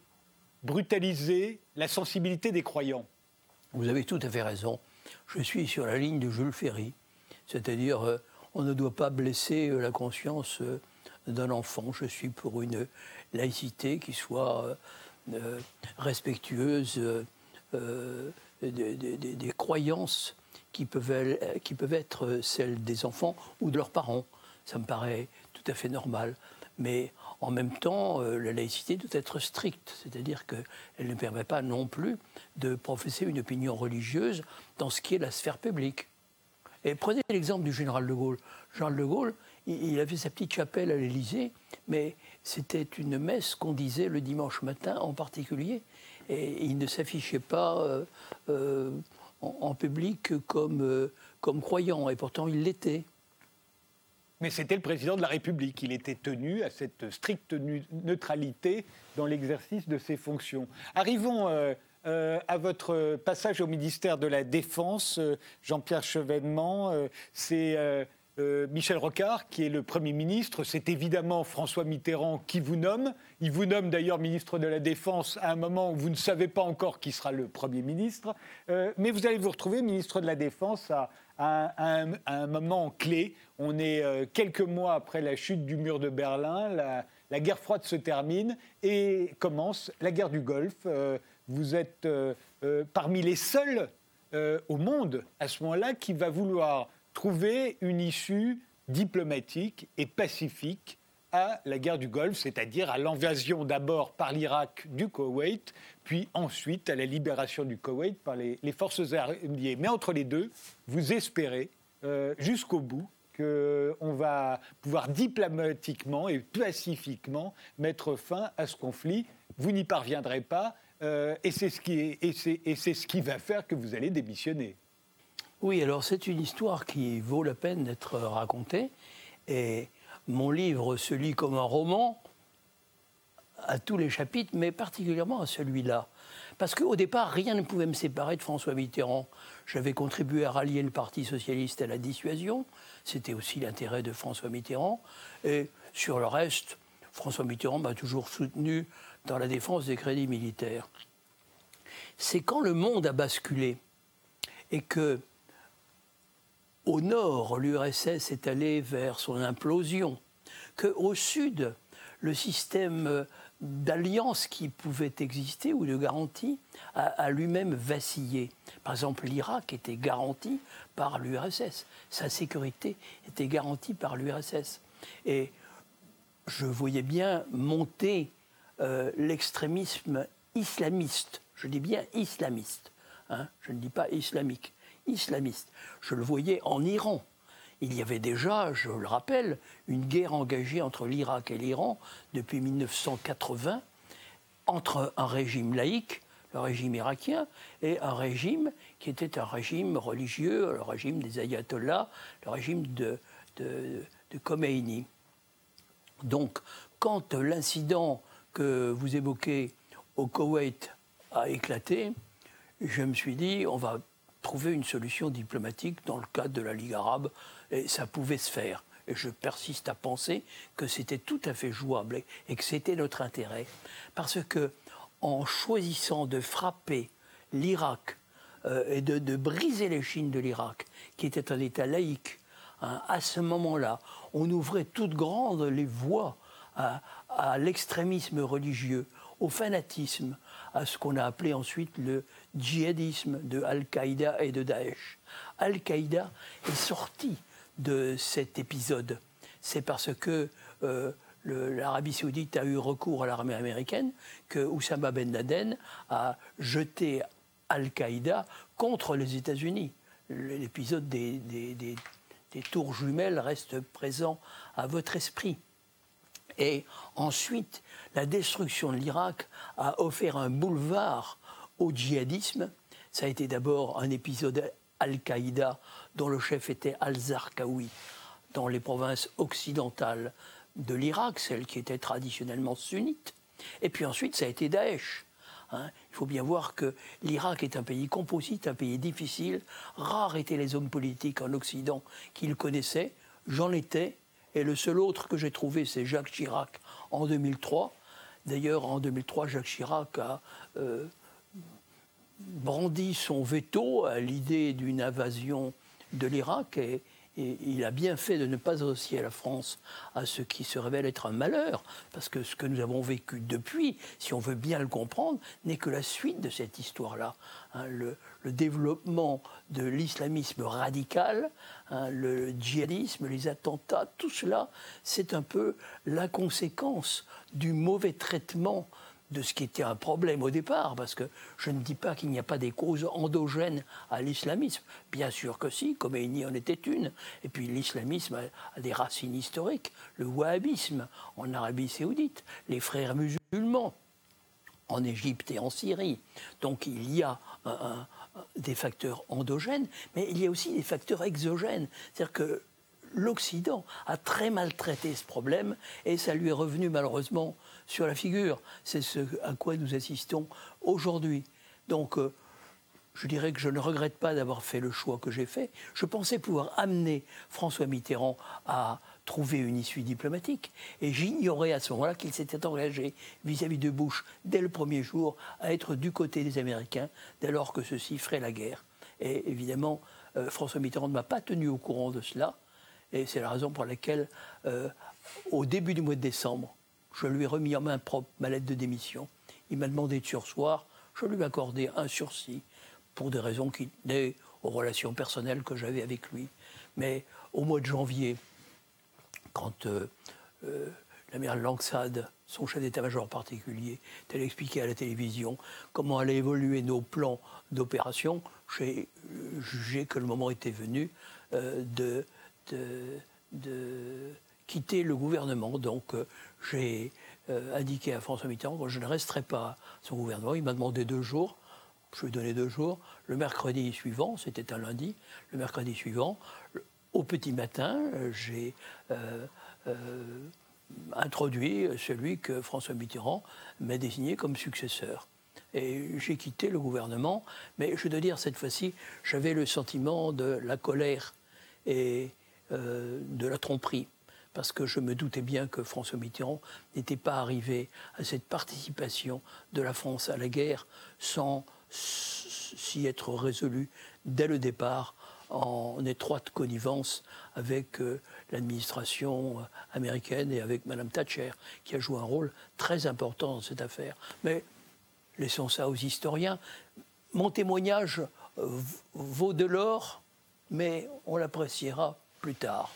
Speaker 1: brutaliser la sensibilité des croyants.
Speaker 2: Vous avez tout à fait raison. Je suis sur la ligne de Jules Ferry, c'est-à-dire euh, on ne doit pas blesser euh, la conscience d'un enfant. Je suis pour une laïcité qui soit respectueuse des, croyances qui peuvent, qui peuvent être celles des enfants ou de leurs parents. Ça me paraît tout à fait normal. Mais en même temps, euh, la laïcité doit être stricte, c'est-à-dire qu'elle ne permet pas non plus de professer une opinion religieuse dans ce qui est la sphère publique. Et prenez l'exemple du général de Gaulle. Général de Gaulle, il, avait sa petite chapelle à l'Élysée, mais c'était une messe qu'on disait le dimanche matin en particulier, et il ne s'affichait pas euh, euh, en, public comme, comme croyant, et pourtant il l'était.
Speaker 1: Mais c'était le président de la République. Il était tenu à cette stricte neutralité dans l'exercice de ses fonctions. Arrivons euh, euh, à votre passage au ministère de la Défense, euh, Jean-Pierre Chevènement. c'est Michel Rocard qui est le Premier ministre. C'est évidemment François Mitterrand qui vous nomme. Il vous nomme d'ailleurs ministre de la Défense à un moment où vous ne savez pas encore qui sera le Premier ministre. mais vous allez vous retrouver ministre de la Défense à, un, moment clé. On est euh, quelques mois après la chute du mur de Berlin, la, guerre froide se termine et commence la guerre du Golfe. Euh, vous êtes euh, parmi les seuls au monde à ce moment-là qui va vouloir trouver une issue diplomatique et pacifique à la guerre du Golfe, c'est-à-dire à, l'invasion d'abord par l'Irak du Koweït, puis ensuite à la libération du Koweït par les, forces armées. Mais entre les deux, vous espérez euh, jusqu'au bout qu'on va pouvoir diplomatiquement et pacifiquement mettre fin à ce conflit. Vous n'y parviendrez pas, euh, et c'est ce, ce qui va faire que vous allez démissionner.
Speaker 2: Oui, alors c'est une histoire qui vaut la peine d'être racontée. Et mon livre se lit comme un roman à tous les chapitres, mais particulièrement à celui-là. Parce qu'au départ, rien ne pouvait me séparer de François Mitterrand. J'avais contribué à rallier le Parti socialiste à la dissuasion. C'était aussi l'intérêt de François Mitterrand. Et sur le reste, François Mitterrand m'a toujours soutenu dans la défense des crédits militaires. C'est quand le monde a basculé et que, au nord, l'URSS est allé vers son implosion, qu'au sud, le système d'alliance qui pouvait exister ou de garantie a, lui-même vacillé. Par exemple, l'Irak était garanti par l'URSS. Sa sécurité était garantie par l'URSS. Et je voyais bien monter euh, l'extrémisme islamiste. Je dis bien islamiste. Hein. je ne dis pas islamique. Islamiste. Je le voyais en Iran il y avait déjà, je le rappelle, une guerre engagée entre l'Irak et l'Iran depuis 1980 entre un régime laïque, le régime irakien, et un régime qui était un régime religieux, le régime des ayatollahs, le régime de, Khomeini. Donc, quand l'incident que vous évoquez au Koweït a éclaté, je me suis dit, on va trouver une solution diplomatique dans le cadre de la Ligue arabe et ça pouvait se faire. Et je persiste à penser que c'était tout à fait jouable et que c'était notre intérêt. Parce que en choisissant de frapper l'Irak euh, et de, briser les chines de l'Irak, qui était un État laïque, hein, à ce moment-là, on ouvrait toutes grandes les voies à, à l'extrémisme religieux, au fanatisme, à ce qu'on a appelé ensuite le djihadisme de Al-Qaïda et de Daesh. Al-Qaïda est sorti de cet épisode. C'est parce que euh, l'Arabie saoudite a eu recours à l'armée américaine que Oussama Ben Laden a jeté Al-Qaïda contre les États-Unis. L'épisode des, des, tours jumelles reste présent à votre esprit. Et ensuite, la destruction de l'Irak a offert un boulevard au djihadisme. Ça a été d'abord un épisode Al-Qaïda, dont le chef était Al-Zarqawi, dans les provinces occidentales de l'Irak, celles qui étaient traditionnellement sunnites. Et puis ensuite, ça a été Daesh. Hein. Il faut bien voir que l'Irak est un pays composite, un pays difficile. Rares étaient les hommes politiques en Occident qui le connaissaient. J'en étais. Et le seul autre que j'ai trouvé, c'est Jacques Chirac en 2003. D'ailleurs, en 2003, Jacques Chirac a euh, brandit son veto à l'idée d'une invasion de l'Irak et, il a bien fait de ne pas associer la France à ce qui se révèle être un malheur, parce que ce que nous avons vécu depuis, si on veut bien le comprendre, n'est que la suite de cette histoire-là. Hein, le, développement de l'islamisme radical, hein, le djihadisme, les attentats, tout cela, c'est un peu la conséquence du mauvais traitement de ce qui était un problème au départ, parce que je ne dis pas qu'il n'y a pas des causes endogènes à l'islamisme. Bien sûr que si, Khomeini en était une. Et puis l'islamisme a, des racines historiques. Le wahhabisme en Arabie saoudite, les frères musulmans en Égypte et en Syrie. Donc il y a des facteurs endogènes, mais il y a aussi des facteurs exogènes. C'est-à-dire que l'Occident a très mal traité ce problème et ça lui est revenu malheureusement sur la figure. C'est ce à quoi nous assistons aujourd'hui. Donc, euh, je dirais que je ne regrette pas d'avoir fait le choix que j'ai fait. Je pensais pouvoir amener François Mitterrand à trouver une issue diplomatique. Et j'ignorais à ce moment-là qu'il s'était engagé vis-à-vis de Bush dès le premier jour à être du côté des Américains dès lors que ceux-ci feraient la guerre. Et évidemment, euh, François Mitterrand ne m'a pas tenu au courant de cela. Et c'est la raison pour laquelle, euh, au début du mois de décembre, je lui ai remis en main propre ma lettre de démission. Il m'a demandé de sursoir. Je lui ai accordé un sursis pour des raisons qui tenaient aux relations personnelles que j'avais avec lui. Mais au mois de janvier, quand euh, euh, l'amiral Langsade, son chef d'état-major particulier, allé expliqué à la télévision comment allaient évoluer nos plans d'opération, j'ai jugé que le moment était venu de de, quitter le gouvernement. Donc euh, j'ai euh, indiqué à François Mitterrand que je ne resterai pas son gouvernement. Il m'a demandé deux jours. je vais donner deux jours, le mercredi suivant, c'était un lundi, le mercredi suivant, au petit matin, j'ai introduit celui que François Mitterrand m'a désigné comme successeur. Et j'ai quitté le gouvernement, mais je dois dire, cette fois-ci, j'avais le sentiment de la colère et euh, de la tromperie, parce que je me doutais bien que François Mitterrand n'était pas arrivé à cette participation de la France à la guerre sans s'y être résolu dès le départ en étroite connivence avec euh, l'administration euh, américaine et avec Mme Thatcher, qui a joué un rôle très important dans cette affaire. Mais laissons ça aux historiens. Mon témoignage euh, vaut de l'or, mais on l'appréciera plus tard.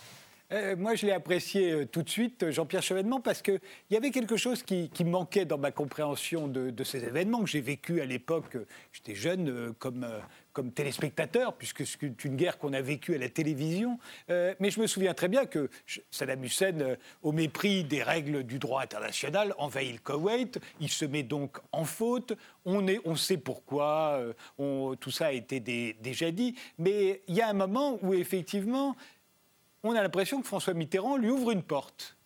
Speaker 1: Euh, moi, je l'ai apprécié euh, tout de suite, Jean-Pierre Chevènement, parce qu'il y avait quelque chose qui, manquait dans ma compréhension de, ces événements que j'ai vécu à l'époque. J'étais jeune comme, téléspectateur, puisque c'est une guerre qu'on a vécue à la télévision. mais je me souviens très bien que Saddam Hussein, au mépris des règles du droit international, envahit le Koweït. Il se met donc en faute. On sait pourquoi. tout ça a été déjà dit. Mais il y a un moment où, effectivement, on a l'impression que François Mitterrand lui ouvre une porte.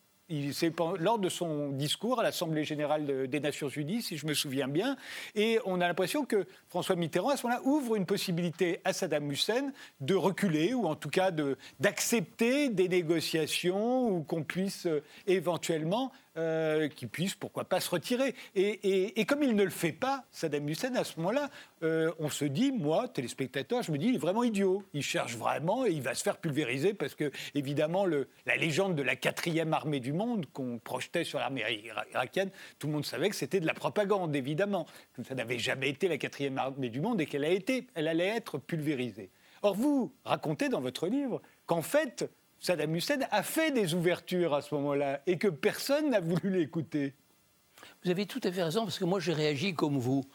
Speaker 1: C'est lors de son discours à l'Assemblée générale des Nations Unies, si je me souviens bien, et on a l'impression que François Mitterrand, à ce moment-là, ouvre une possibilité à Saddam Hussein de reculer, ou en tout cas d'accepter des négociations, ou qu'on puisse euh, éventuellement euh, qui puisse, pourquoi pas, se retirer. Et, comme il ne le fait pas, Saddam Hussein, à ce moment-là, euh, on se dit, moi, téléspectateur, je me dis, il est vraiment idiot. Il cherche vraiment et il va se faire pulvériser parce que, évidemment, la légende de la quatrième armée du monde qu'on projetait sur l'armée irakienne, tout le monde savait que c'était de la propagande, évidemment. Que ça n'avait jamais été la quatrième armée du monde et qu'elle a été, elle allait être pulvérisée. Or, vous racontez dans votre livre qu'en fait, Saddam Hussein a fait des ouvertures à ce moment-là et que personne n'a voulu l'écouter.
Speaker 2: Vous avez tout à fait raison, parce que moi j'ai réagi comme vous.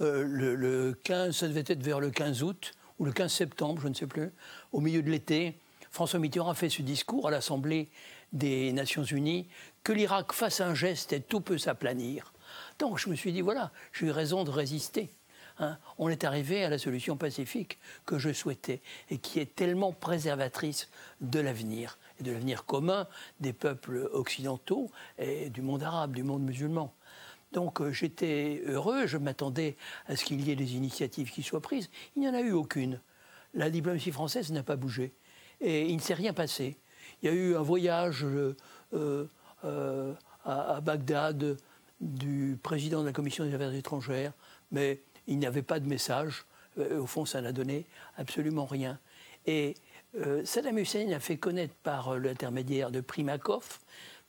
Speaker 2: Euh, le, 15, ça devait être vers le 15 août ou le 15 septembre, je ne sais plus, au milieu de l'été, François Mitterrand a fait ce discours à l'Assemblée des Nations Unies que l'Irak fasse un geste et tout peut s'aplanir. Donc je me suis dit, voilà, j'ai eu raison de résister. Hein, on est arrivé à la solution pacifique que je souhaitais et qui est tellement préservatrice de l'avenir, et de l'avenir commun des peuples occidentaux et du monde arabe, du monde musulman. Donc euh, j'étais heureux, je m'attendais à ce qu'il y ait des initiatives qui soient prises. Il n'y en a eu aucune. La diplomatie française n'a pas bougé et il ne s'est rien passé. Il y a eu un voyage euh, euh, à, à, Bagdad du président de la commission des affaires étrangères, mais il n'y avait pas de message. Euh, au fond, ça n'a donné absolument rien. Et euh, Saddam Hussein a fait connaître par euh, l'intermédiaire de Primakov,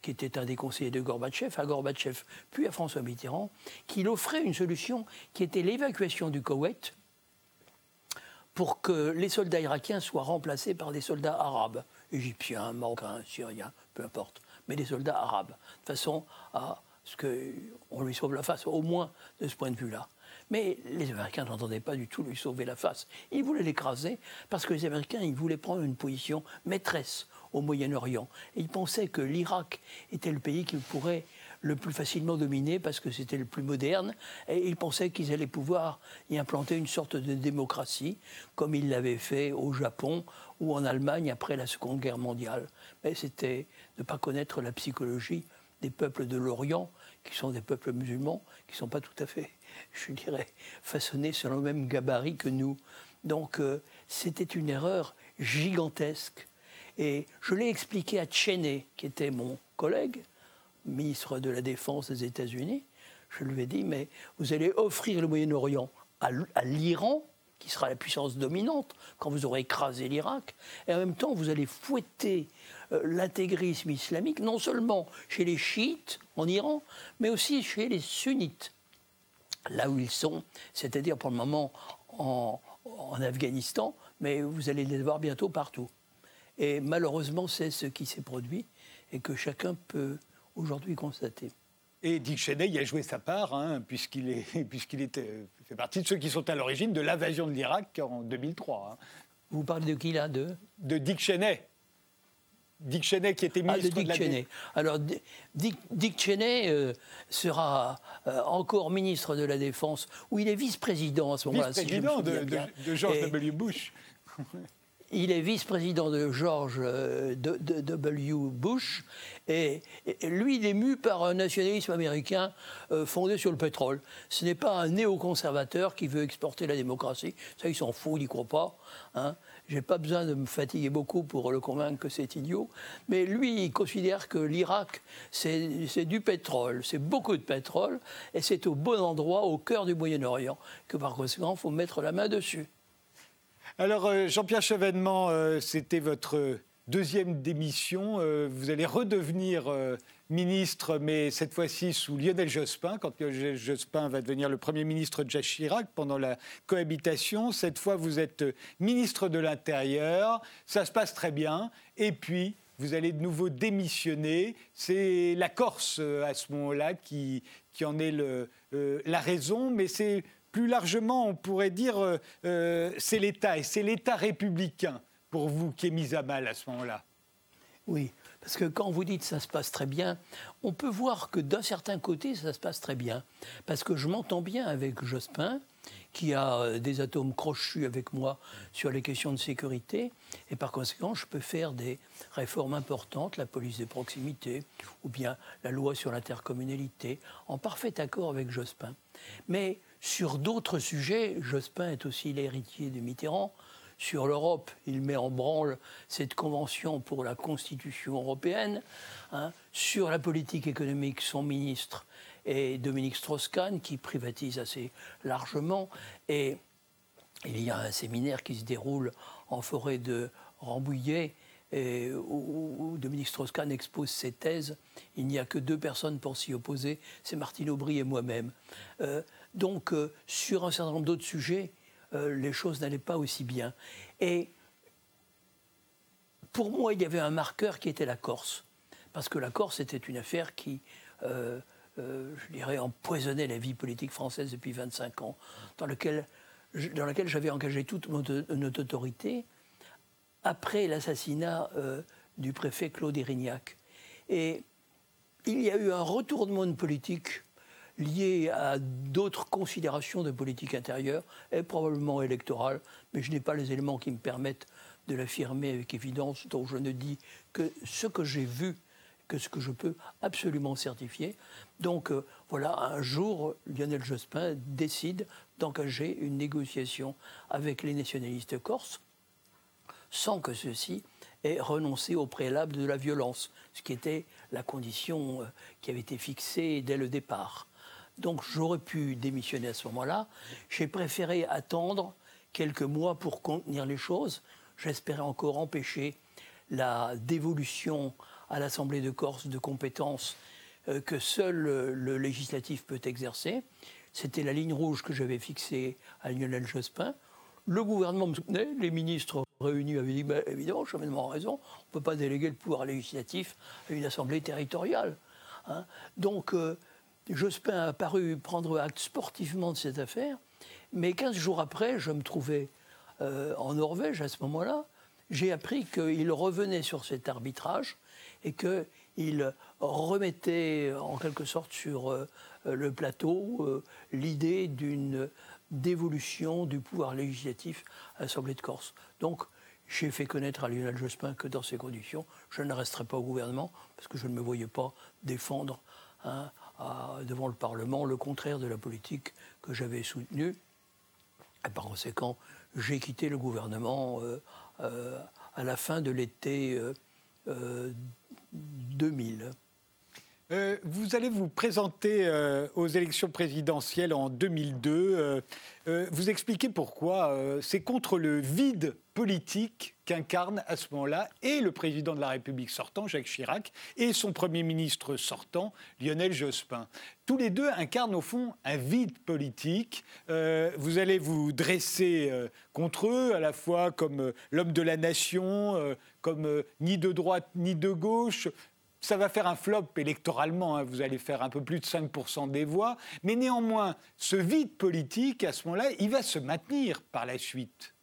Speaker 2: qui était un des conseillers de Gorbatchev, à Gorbatchev, puis à François Mitterrand, qu'il offrait une solution qui était l'évacuation du Koweït pour que les soldats irakiens soient remplacés par des soldats arabes, égyptiens, marocains, syriens, peu importe, mais des soldats arabes, de façon à ce qu'on lui sauve la face, au moins de ce point de vue-là. Mais les Américains n'entendaient pas du tout lui sauver la face. Ils voulaient l'écraser parce que les Américains, ils voulaient prendre une position maîtresse au Moyen-Orient. ils pensaient que l'Irak était le pays qu'ils pourraient le plus facilement dominer parce que c'était le plus moderne. Et ils pensaient qu'ils allaient pouvoir y implanter une sorte de démocratie, comme ils l'avaient fait au Japon ou en Allemagne après la Seconde Guerre mondiale. Mais c'était ne pas connaître la psychologie des peuples de l'Orient, qui sont des peuples musulmans, qui ne sont pas tout à fait je dirais, façonnés sur le même gabarit que nous. Donc euh, c'était une erreur gigantesque. Et je l'ai expliqué à Cheney, qui était mon collègue, ministre de la Défense des États-Unis. Je lui ai dit, mais vous allez offrir le Moyen-Orient à l'Iran, qui sera la puissance dominante quand vous aurez écrasé l'Irak, et en même temps, vous allez fouetter euh, l'intégrisme islamique, non seulement chez les chiites en Iran, mais aussi chez les sunnites là où ils sont, c'est-à-dire pour le moment en, Afghanistan, mais vous allez les voir bientôt partout. Et malheureusement, c'est ce qui s'est produit et que chacun peut aujourd'hui constater.
Speaker 1: Et Dick Cheney a joué sa part, hein, puisqu'il est, puisqu'il fait partie de ceux qui sont à l'origine de l'invasion de l'Irak en 2003. Hein.
Speaker 2: Vous parlez de qui là de?
Speaker 1: De Dick Cheney. Dick Cheney qui était ah, ministre
Speaker 2: de,
Speaker 1: Dick Cheney.
Speaker 2: Alors Dick, Cheney euh, sera euh, encore ministre de la Défense, où il est vice-président à ce moment-là.
Speaker 1: Vice-président de, George W. Bush.
Speaker 2: il est vice-président de George euh, W. Bush et, lui, il est mu par un nationalisme américain fondé sur le pétrole. Ce n'est pas un néoconservateur qui veut exporter la démocratie. Ça, il s'en fout, il n'y croit pas. Hein. J'ai pas besoin de me fatiguer beaucoup pour le convaincre que c'est idiot. Mais lui, il considère que l'Irak, c'est du pétrole, c'est beaucoup de pétrole, et c'est au bon endroit, au cœur du Moyen-Orient, que par conséquent, il faut mettre la main dessus.
Speaker 1: Alors, euh, Jean-Pierre Chevènement, euh, c'était votre deuxième démission. Euh, vous allez redevenir ministre, mais cette fois-ci sous Lionel Jospin, quand Lionel Jospin va devenir le Premier ministre de Jacques Chirac pendant la cohabitation. Cette fois, vous êtes ministre de l'Intérieur. Ça se passe très bien. Et puis, vous allez de nouveau démissionner. C'est la Corse, euh, à ce moment-là, qui, qui en est euh, la raison, mais c'est plus largement, on pourrait dire, euh, c'est l'État, et c'est l'État républicain, pour vous, qui est mis à mal à ce moment-là.
Speaker 2: Oui, parce que quand vous dites ça se passe très bien, on peut voir que d'un certain côté, ça se passe très bien. Parce que je m'entends bien avec Jospin, qui a euh, des atomes crochus avec moi sur les questions de sécurité. Et par conséquent, je peux faire des réformes importantes, la police des proximités, ou bien la loi sur l'intercommunalité, en parfait accord avec Jospin. Mais sur d'autres sujets, Jospin est aussi l'héritier de Mitterrand sur l'Europe. Il met en branle cette convention pour la Constitution européenne. Hein. Sur la politique économique, son ministre est Dominique Strauss-Kahn, qui privatise assez largement. Et il y a un séminaire qui se déroule en forêt de Rambouillet, et où, Dominique Strauss-Kahn expose ses thèses. Il n'y a que deux personnes pour s'y opposer, c'est Martine Aubry et moi-même. Euh, donc, euh, sur un certain nombre d'autres sujets, les choses n'allaient pas aussi bien. Et pour moi, il y avait un marqueur qui était la Corse. Parce que la Corse était une affaire qui, euh, euh, je dirais, empoisonnait la vie politique française depuis 25 ans, dans, dans laquelle j'avais engagé toute notre autorité après l'assassinat du préfet Claude Erignac. Et il y a eu un retournement de politique lié à d'autres considérations de politique intérieure et probablement électorale, mais je n'ai pas les éléments qui me permettent de l'affirmer avec évidence, donc je ne dis que ce que j'ai vu, que ce que je peux absolument certifier. Donc euh, voilà, un jour, Lionel Jospin décide d'engager une négociation avec les nationalistes corses, sans que ceux-ci aient renoncé au préalable de la violence, ce qui était la condition euh, qui avait été fixée dès le départ. Donc j'aurais pu démissionner à ce moment-là. J'ai préféré attendre quelques mois pour contenir les choses. J'espérais encore empêcher la dévolution à l'Assemblée de Corse de compétences euh, que seul le législatif peut exercer. C'était la ligne rouge que j'avais fixée à Lionel Jospin. Le gouvernement me soutenait, les ministres réunis avaient dit bah, évidemment, cheminement raison, on ne peut pas déléguer le pouvoir législatif à une assemblée territoriale. Hein. Donc, euh, Jospin a paru prendre acte sportivement de cette affaire, mais 15 jours après, je me trouvais euh, en Norvège à ce moment-là. J'ai appris qu'il revenait sur cet arbitrage et qu'il remettait en quelque sorte sur euh, le plateau euh, l'idée d'une dévolution du pouvoir législatif à l'Assemblée de Corse. Donc, j'ai fait connaître à Lionel Jospin que dans ces conditions, je ne resterai pas au gouvernement parce que je ne me voyais pas défendre un devant le Parlement le contraire de la politique que j'avais soutenue. Et par conséquent, j'ai quitté le gouvernement euh, euh, à la fin de l'été 2000.
Speaker 1: Euh, vous allez vous présenter aux élections présidentielles en 2002. vous expliquez pourquoi. c'est contre le vide politique qu'incarne à ce moment-là et le président de la République sortant, Jacques Chirac, et son Premier ministre sortant, Lionel Jospin. Tous les deux incarnent au fond un vide politique. Euh, vous allez vous dresser euh, contre eux, à la fois comme euh, l'homme de la nation, comme ni de droite ni de gauche, ça va faire un flop électoralement, hein. vous allez faire un peu plus de 5% des voix, mais néanmoins, ce vide politique, à ce moment-là, il va se maintenir par la suite.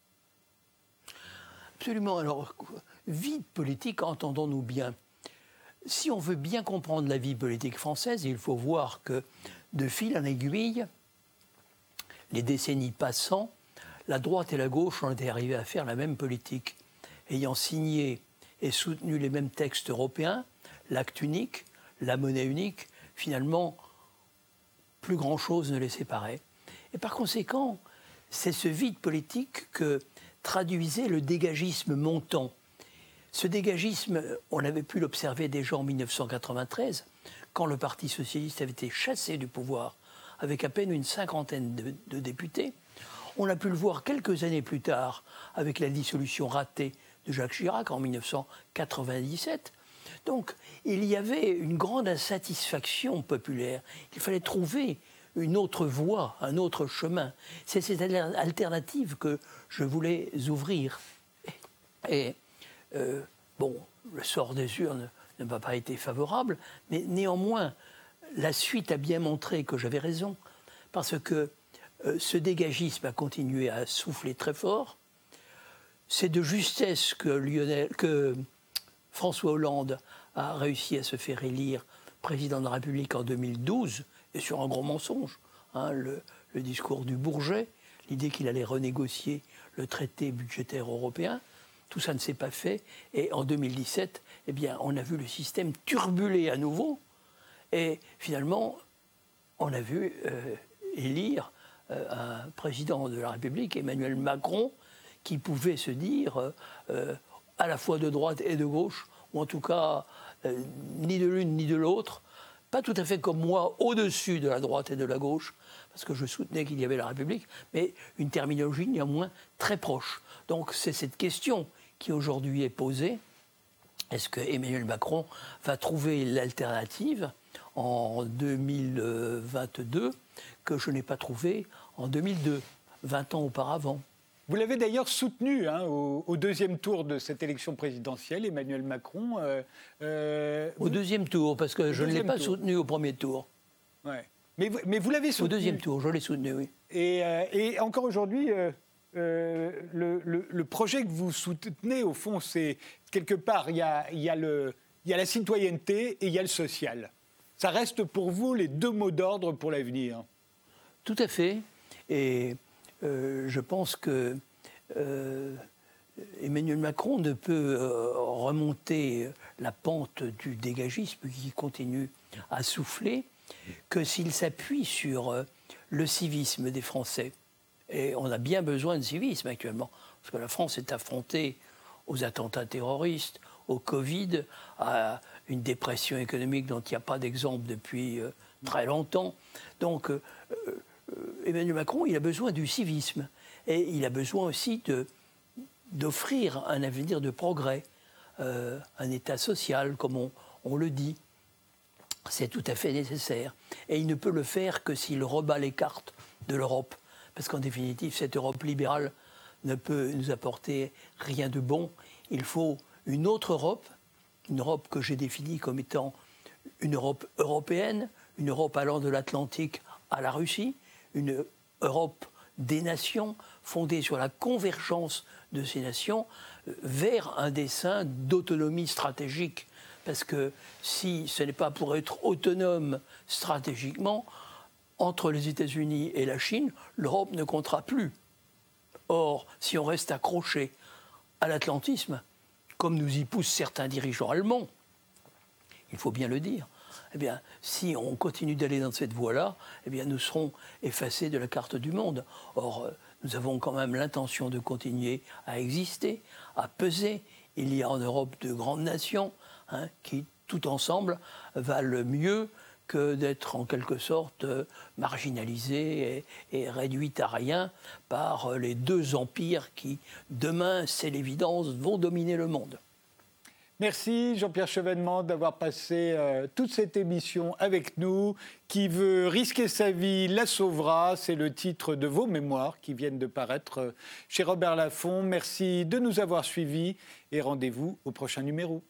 Speaker 2: Absolument. Alors, vie politique, entendons-nous bien. Si on veut bien comprendre la vie politique française, il faut voir que de fil en aiguille, les décennies passant, la droite et la gauche ont été arrivées à faire la même politique, ayant signé et soutenu les mêmes textes européens, l'acte unique, la monnaie unique, finalement, plus grand-chose ne les séparait. Et par conséquent, c'est ce vide politique que traduisait le dégagisme montant. Ce dégagisme, on avait pu l'observer déjà en 1993, quand le Parti socialiste avait été chassé du pouvoir avec à peine une cinquantaine de, députés. On a pu le voir quelques années plus tard avec la dissolution ratée de Jacques Chirac en 1997. Donc il y avait une grande insatisfaction populaire. Il fallait trouver une autre voie, un autre chemin. C'est cette alternative que je voulais ouvrir. Et, euh, bon, le sort des urnes ne m'a pas été favorable, mais néanmoins, la suite a bien montré que j'avais raison, parce que euh, ce dégagisme a continué à souffler très fort. C'est de justesse que, Lionel, que François Hollande a réussi à se faire élire président de la République en 2012, et sur un gros mensonge. Hein, le, discours du Bourget, l'idée qu'il allait renégocier le traité budgétaire européen, tout ça ne s'est pas fait. Et en 2017, eh bien, on a vu le système turbuler à nouveau. Et finalement, on a vu euh, élire euh, un président de la République, Emmanuel Macron, qui pouvait se dire euh, à la fois de droite et de gauche, ou en tout cas ni de l'une ni de l'autre, pas tout à fait comme moi, au-dessus de la droite et de la gauche, parce que je soutenais qu'il y avait la République, mais une terminologie néanmoins très proche. Donc c'est cette question qui aujourd'hui est posée. Est-ce que Emmanuel Macron va trouver l'alternative en 2022 que je n'ai pas trouvée en 2002, 20 ans auparavant?
Speaker 1: Vous l'avez d'ailleurs soutenu hein, au, deuxième tour de cette élection présidentielle, Emmanuel Macron. Euh,
Speaker 2: euh, au deuxième tour, parce que je ne l'ai pas soutenu au premier tour.
Speaker 1: Ouais. Mais, mais vous l'avez soutenu.
Speaker 2: Au deuxième tour, je l'ai soutenu, oui.
Speaker 1: Et, euh, et encore aujourd'hui, le, le, projet que vous soutenez, au fond, c'est quelque part, il y a, y, a y a la citoyenneté et il y a le social. Ça reste pour vous les deux mots d'ordre pour l'avenir.
Speaker 2: Tout à fait. Et euh, je pense que euh, Emmanuel Macron ne peut euh, remonter la pente du dégagisme qui continue à souffler que s'il s'appuie sur le civisme des Français. Et on a bien besoin de civisme actuellement, parce que la France est affrontée aux attentats terroristes, au Covid, à une dépression économique dont il n'y a pas d'exemple depuis très longtemps. Donc Emmanuel Macron, il a besoin du civisme. Et il a besoin aussi d'offrir un avenir de progrès, euh, un État social, comme on, le dit. C'est tout à fait nécessaire. Et il ne peut le faire que s'il rebat les cartes de l'Europe. Parce qu'en définitive, cette Europe libérale ne peut nous apporter rien de bon. Il faut une autre Europe, une Europe que j'ai définie comme étant une Europe européenne, une Europe allant de l'Atlantique à la Russie, une Europe des nations fondée sur la convergence de ces nations euh, vers un dessin d'autonomie stratégique. Parce que si ce n'est pas pour être autonome stratégiquement, entre les États-Unis et la Chine, l'Europe ne comptera plus. Or, si on reste accroché à l'atlantisme, comme nous y poussent certains dirigeants allemands, il faut bien le dire, eh bien, si on continue d'aller dans cette voie-là, eh bien, nous serons effacés de la carte du monde. Or, euh, nous avons quand même l'intention de continuer à exister, à peser. Il y a en Europe de grandes nations hein, qui, tout ensemble, valent mieux que d'être en quelque sorte euh, marginalisées et, réduites à rien par euh, les deux empires qui, demain, c'est l'évidence, vont dominer le monde.
Speaker 1: Merci Jean-Pierre Chevènement d'avoir passé euh, toute cette émission avec nous. Qui veut risquer sa vie la sauvera, c'est le titre de vos mémoires qui viennent de paraître euh, chez Robert Laffont. Merci de nous avoir suivis et rendez-vous au prochain numéro.